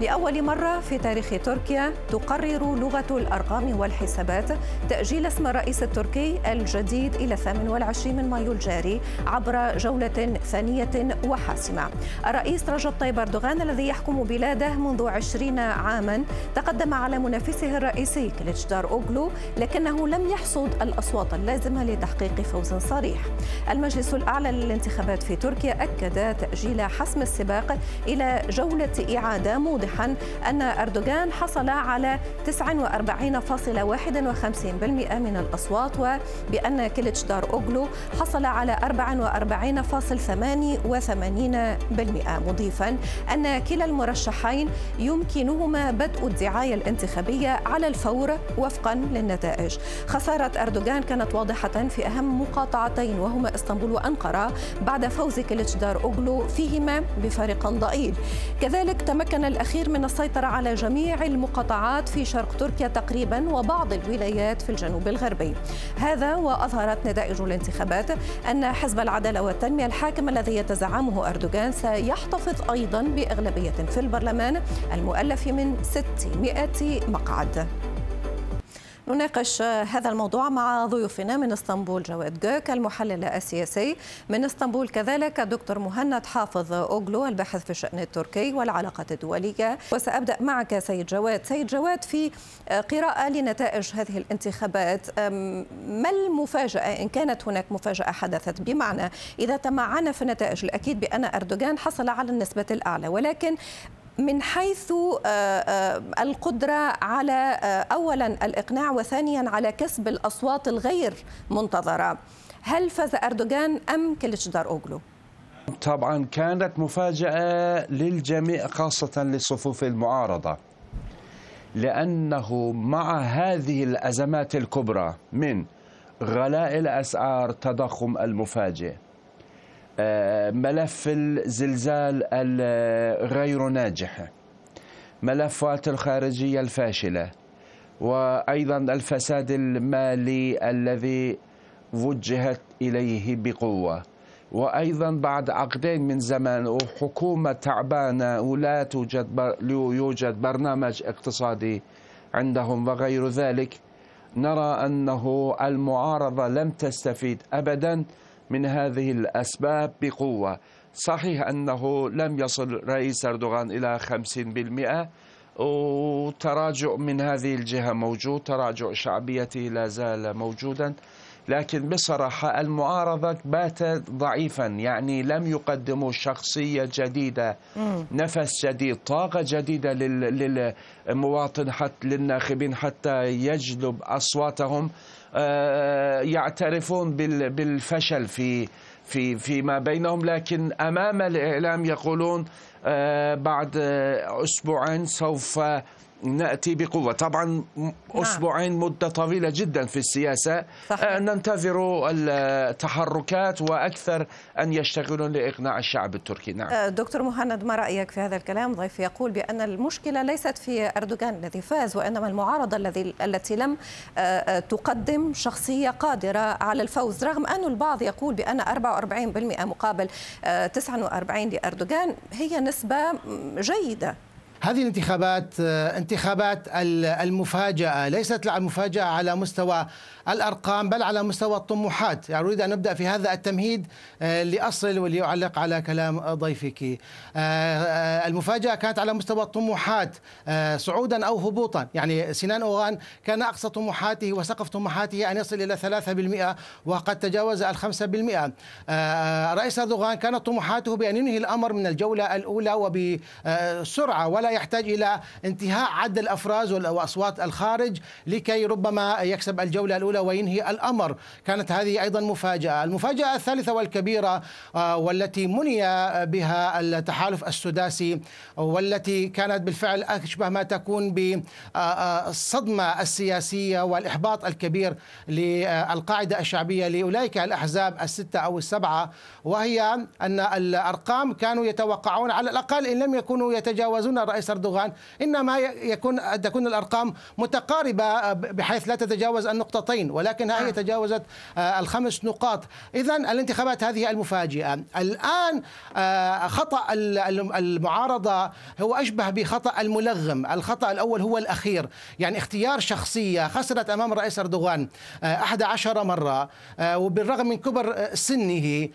لأول مرة في تاريخ تركيا تقرر لغة الأرقام والحسابات تأجيل اسم الرئيس التركي الجديد إلى 28 من مايو الجاري عبر جولة ثانية وحاسمة. الرئيس رجب طيب أردوغان الذي يحكم بلاده منذ 20 عاما تقدم على منافسه الرئيسي كليتشدار أوغلو لكنه لم يحصد الأصوات اللازمة لتحقيق فوز صريح. المجلس الأعلى للانتخابات في تركيا أكد تأجيل حسم السباق إلى جولة إعادة موضحة واضحا أن أردوغان حصل على 49.51% من الأصوات وبأن كليتش دار أوغلو حصل على 44.88% مضيفا أن كلا المرشحين يمكنهما بدء الدعاية الانتخابية على الفور وفقا للنتائج. خسارة أردوغان كانت واضحة في أهم مقاطعتين وهما إسطنبول وأنقرة بعد فوز كليتش دار أوغلو فيهما بفارق ضئيل. كذلك تمكن الأخير الأخير من السيطرة على جميع المقاطعات في شرق تركيا تقريبا وبعض الولايات في الجنوب الغربي. هذا وأظهرت نتائج الانتخابات أن حزب العدالة والتنمية الحاكم الذي يتزعمه أردوغان سيحتفظ أيضا بأغلبية في البرلمان المؤلف من 600 مقعد. نناقش هذا الموضوع مع ضيوفنا من اسطنبول جواد جوك المحلل السياسي. من اسطنبول كذلك الدكتور مهند حافظ أوغلو الباحث في الشأن التركي والعلاقات الدولية. وسأبدأ معك سيد جواد. سيد جواد في قراءة لنتائج هذه الانتخابات ما المفاجأة؟ إن كانت هناك مفاجأة حدثت بمعنى إذا تمعنا في النتائج الأكيد بأن أردوغان حصل على النسبة الأعلى. ولكن من حيث آه، آه، القدرة على آه، أولا الإقناع وثانيا على كسب الأصوات الغير منتظرة هل فاز أردوغان أم كليتشدار أوغلو؟ طبعا كانت مفاجأة للجميع خاصة لصفوف المعارضة لأنه مع هذه الأزمات الكبرى من غلاء الأسعار تضخم المفاجئ ملف الزلزال الغير ناجح ملفات الخارجية الفاشلة وأيضا الفساد المالي الذي وجهت إليه بقوة. وأيضا بعد عقدين من زمان وحكومة تعبانة ولا توجد يوجد برنامج اقتصادي عندهم وغير ذلك نرى أنه المعارضة لم تستفيد أبدا. من هذه الأسباب بقوة. صحيح أنه لم يصل رئيس أردوغان إلى 50% وتراجع من هذه الجهة موجود تراجع شعبيته لا زال موجودا. لكن بصراحة المعارضة باتت ضعيفا يعني لم يقدموا شخصية جديدة نفس جديد طاقة جديدة للمواطن حتى للناخبين حتى يجلب أصواتهم. آه، يعترفون بالفشل في في فيما بينهم لكن أمام الإعلام يقولون آه، بعد أسبوعين سوف نأتي بقوة. طبعا نعم. أسبوعين مدة طويلة جدا في السياسة. صحيح. آه، ننتظر التحركات وأكثر أن يشتغلون لإقناع الشعب التركي. نعم. آه، دكتور مهند ما رأيك في هذا الكلام؟ ضيف يقول بأن المشكلة ليست في أردوغان الذي فاز وإنما المعارضة الذي التي لم آه، تقدم شخصية قادرة على الفوز. رغم أن البعض يقول بأن 44% مقابل 49 لأردوغان هي نسبة جيدة. هذه الانتخابات آه، انتخابات المفاجأة ليست المفاجأة على مستوى الأرقام بل على مستوى الطموحات. يعني أريد أن نبدأ في هذا التمهيد آه، لأصل وليعلق على كلام ضيفك. آه، المفاجأة كانت على مستوى الطموحات صعودا أو هبوطا. يعني سنان أوغان كان أقصى طموحاته وسقف طموحاته أن يصل إلى 3% وقد تجاوز ال 5% رئيس أردوغان كانت طموحاته بأن ينهي الأمر من الجولة الأولى وبسرعة ولا يحتاج إلى انتهاء عد الأفراز وأصوات الخارج لكي ربما يكسب الجولة الأولى وينهي الأمر. كانت هذه أيضا مفاجأة. المفاجأة الثالثة والكبيرة آه، والتي مني بها التحالف السداسي والتي كانت بالفعل أشبه ما تكون بالصدمة السياسية والإحباط الكبير للقاعدة الشعبية لأولئك الأحزاب الستة أو السبعة وهي أن الأرقام كانوا يتوقعون على الأقل إن لم يكونوا يتجاوزون الرئيس أردوغان إنما يكون تكون الأرقام متقاربة آه، بحيث لا تتجاوز النقطتين ولكن هي آه. تجاوزت آه، الخمس نقاط. إذا الانتخابات هذه المفاجئة. الآن خطأ المعارضة هو أشبه بخطأ الملغم. الخطأ الأول هو الأخير. يعني اختيار شخصية خسرت أمام الرئيس أردوغان 11 مرة وبالرغم من كبر سنه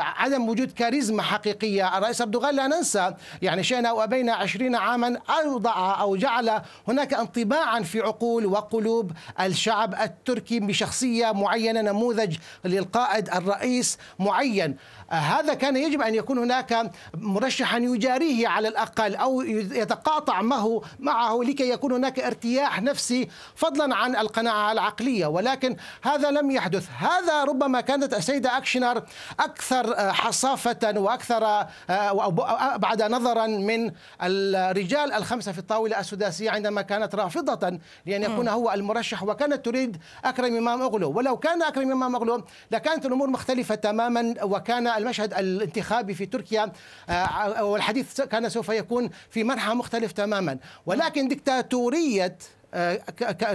عدم وجود كاريزما حقيقية الرئيس أردوغان لا ننسى يعني شئنا وأبينا 20 وعشرين عاما أوضع أو جعل هناك انطباعا في عقول وقلوب الشعب التركي بشخصية معينة نموذج للقائد الرئيس معين. هذا كان يجب أن يكون هناك مرشحا يجاريه على الأقل أو يتقاطع معه معه لكي يكون هناك ارتياح نفسي فضلا عن القناعة العقلية. ولكن هذا لم يحدث. هذا ربما كانت السيدة أكشنر أكثر حصافة وأكثر ابعد نظرا من الرجال الخمسة في الطاولة السداسية عندما كانت رافضة لأن يكون هو المرشح وكانت تريد أكرم إمام أغلو. ولو كان أكرم إمام أغلو لكانت الأمور مختلفة تماما وكان المشهد الانتخابي في تركيا آه، والحديث كان سوف يكون في منحى مختلف تماما. ولكن دكتاتوريه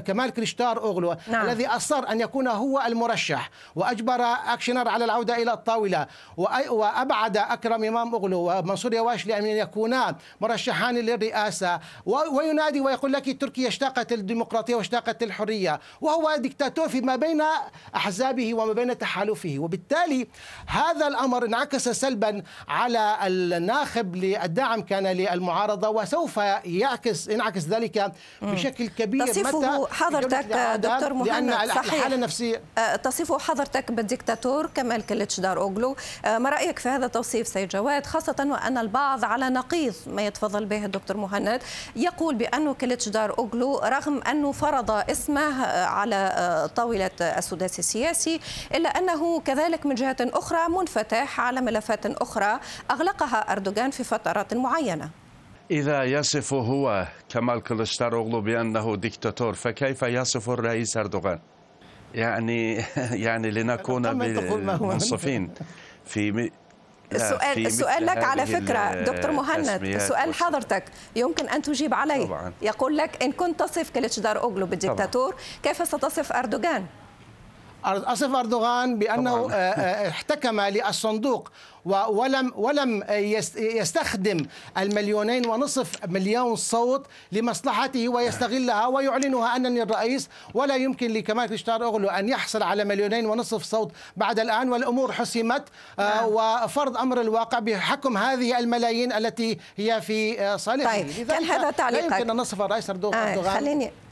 كمال كريشتار أوغلو نعم. الذي أصر أن يكون هو المرشح وأجبر أكشنر على العودة إلى الطاولة وأبعد أكرم إمام أوغلو ومنصور يواشلي أن يكونا مرشحان للرئاسة وينادي ويقول لك تركيا اشتاقت الديمقراطية واشتاقت الحرية وهو دكتاتور فيما بين أحزابه وما بين تحالفه وبالتالي هذا الأمر انعكس سلبا على الناخب للدعم كان للمعارضة وسوف يعكس ينعكس ذلك بشكل كبير كبير تصفه حضرتك دكتور مهند صحيح. الحالة النفسية. أه، تصفه حضرتك بالدكتاتور كمال كليتش دار أوغلو. أه، ما رأيك في هذا التوصيف سيد جواد خاصة وأن البعض على نقيض ما يتفضل به الدكتور مهند؟ يقول بأنه كليتش دار أوغلو رغم أنه فرض اسمه على أه، طاولة السداسي السياسي إلا أنه كذلك من جهة أخرى منفتح على ملفات أخرى أغلقها أردوغان في فترات معينة. إذا يصف هو كمال كلشتاروغلو بأنه ديكتاتور فكيف يصف الرئيس أردوغان؟ يعني يعني لنكون منصفين في السؤال السؤال لك على فكرة دكتور مهند السؤال حضرتك. يمكن أن تجيب عليه طبعا. يقول لك إن كنت تصف كليتشدار أوغلو بالديكتاتور كيف ستصف أردوغان؟ أصف أردوغان بأنه آه، آه، احتكم للصندوق ولم ولم يستخدم المليونين ونصف مليون صوت لمصلحته ويستغلها ويعلنها أنني الرئيس. ولا يمكن لكمال كريشتار أوغلو أن يحصل على مليونين ونصف صوت بعد الآن. والأمور حسمت آه، نعم. وفرض أمر الواقع بحكم هذه الملايين التي هي في صالحه طيب كان هذا تعليقك لا يمكن ان نصف الرئيس أردوغان. آه خليني آه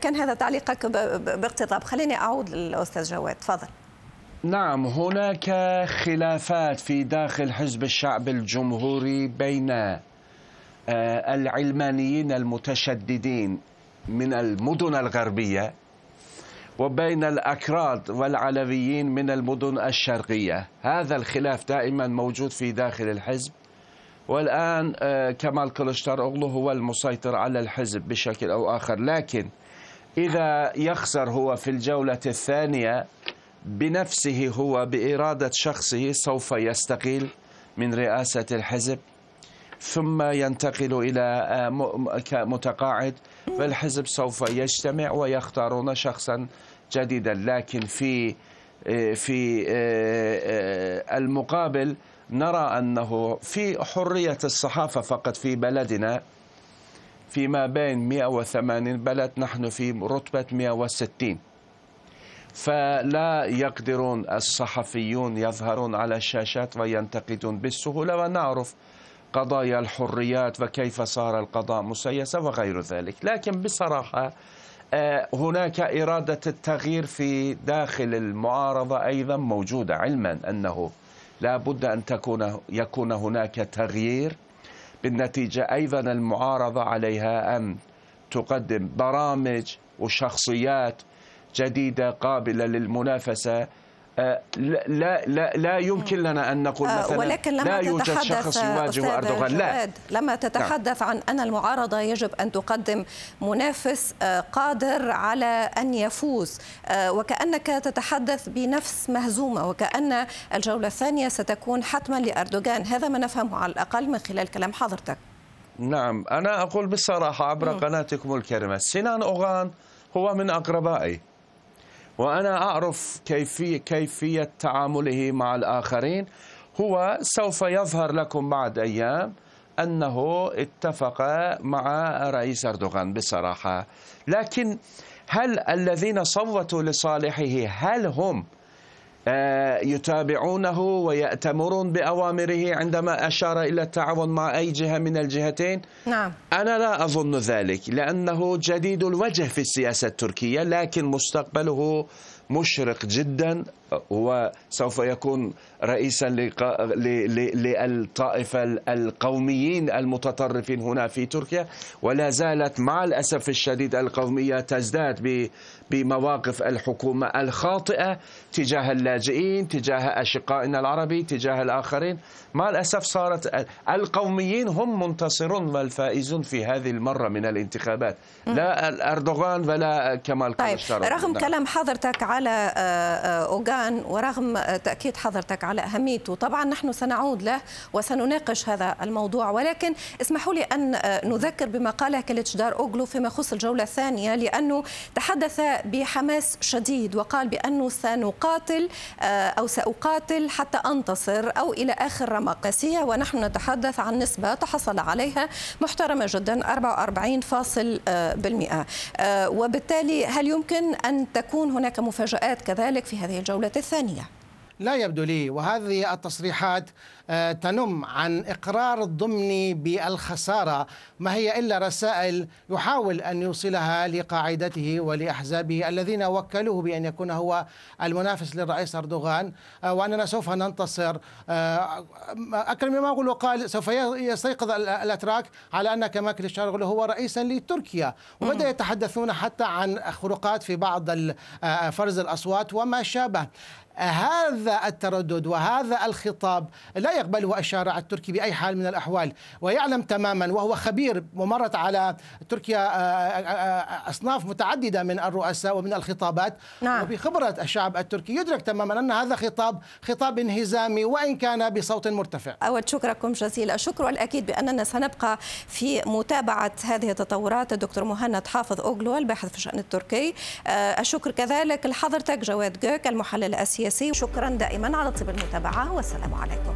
كان هذا تعليقك باقتضاب خليني أعود للأستاذ جواد. تفضل. نعم هناك خلافات في داخل حزب الشعب الجمهوري بين آه، العلمانيين المتشددين من المدن الغربية وبين الأكراد والعلويين من المدن الشرقية. هذا الخلاف دائما موجود في داخل الحزب. والآن آه، كمال كلشتر أغلو هو المسيطر على الحزب بشكل أو آخر. لكن إذا يخسر هو في الجولة الثانية بنفسه هو بإرادة شخصه سوف يستقيل من رئاسة الحزب ثم ينتقل إلى آه، متقاعد فالحزب سوف يجتمع ويختارون شخصا جديدا. لكن في آه، في المقابل نرى أنه في حرية الصحافة فقط في بلدنا فيما بين 180 بلد نحن في رتبة 160 فلا يقدرون الصحفيون يظهرون على الشاشات وينتقدون بالسهولة ونعرف قضايا الحريات وكيف صار القضاء مسيسا وغير ذلك. لكن بصراحة آه، هناك إرادة التغيير في داخل المعارضة أيضا موجودة علما أنه لا بد أن تكون يكون هناك تغيير بالنتيجة أيضا المعارضة عليها أن تقدم برامج وشخصيات جديدة قابلة للمنافسة لا لا لا يمكن لنا أن نقول آه، مثلا ولكن لما لا يوجد شخص يواجه أردوغان لا. لما تتحدث نعم. عن أن المعارضة يجب أن تقدم منافس آه، قادر على أن يفوز وكأنك تتحدث بنفس مهزومة وكأن الجولة الثانية ستكون حتما لأردوغان. هذا ما نفهمه على الأقل من خلال كلام حضرتك. نعم. أنا أقول بصراحة عبر قناتكم الكريمة سنان أوغان هو من أقربائي. وأنا أعرف كيفية, كيفية تعامله مع الآخرين. هو سوف يظهر لكم بعد أيام أنه اتفق مع رئيس أردوغان بصراحة. لكن هل الذين صوتوا لصالحه هل هم يتابعونه ويأتمرون بأوامره عندما أشار إلى التعاون مع أي جهة من الجهتين. نعم. أنا لا أظن ذلك لأنه جديد الوجه في السياسة التركية لكن مستقبله مشرق جدا وسوف يكون رئيسا للطائفة القوميين المتطرفين هنا في تركيا. ولا زالت مع الأسف الشديد القومية تزداد بمواقف الحكومة الخاطئة تجاه اللاجئين تجاه أشقائنا العربي تجاه الآخرين. مع الأسف صارت القوميين هم منتصرون والفائزون في هذه المرة من الانتخابات. لا أردوغان ولا كمال طيب رغم نعم. كلام حضرتك على آه، آه، أوغان ورغم تأكيد حضرتك على أهميته. طبعا نحن سنعود له وسنناقش هذا الموضوع. ولكن اسمحوا لي أن آه، نذكر بما قاله كليتشدار أوغلو فيما يخص الجولة الثانية لأنه تحدث بحماس شديد وقال بأنه سنقاتل أو سأقاتل حتى أنتصر أو إلى آخر مقاسية ونحن نتحدث عن نسبة تحصل عليها محترمة جدا 44% وبالتالي هل يمكن أن تكون هناك مفاجآت كذلك في هذه الجولة الثانية؟ لا يبدو لي. وهذه التصريحات آه، تنم عن إقرار الضمني بالخسارة. ما هي إلا رسائل يحاول أن يوصلها لقاعدته ولأحزابه الذين وكلوه بأن يكون هو المنافس للرئيس أردوغان. آه، وأننا سوف ننتصر. آه، أكرم ما أقول وقال سوف يستيقظ الأتراك على أن كما كليشارغلو هو رئيسا لتركيا. وبدأ يتحدثون حتى عن خروقات في بعض فرز الأصوات وما شابه. هذا التردد وهذا الخطاب لا يقبله الشارع التركي بأي حال من الأحوال ويعلم تماما وهو خبير ومرت على تركيا آه، آه، آه، أصناف متعددة من الرؤساء ومن الخطابات. نعم. وبخبرة الشعب التركي يدرك تماما أن هذا خطاب خطاب انهزامي وإن كان بصوت مرتفع. أود شكركم جزيلا الشكر والأكيد بأننا سنبقى في متابعة هذه التطورات. الدكتور مهند حافظ أوغلو الباحث في الشأن التركي الشكر كذلك لحضرتك جواد جوك المحلل السياسي. شكرا دائما على طيب المتابعة والسلام عليكم.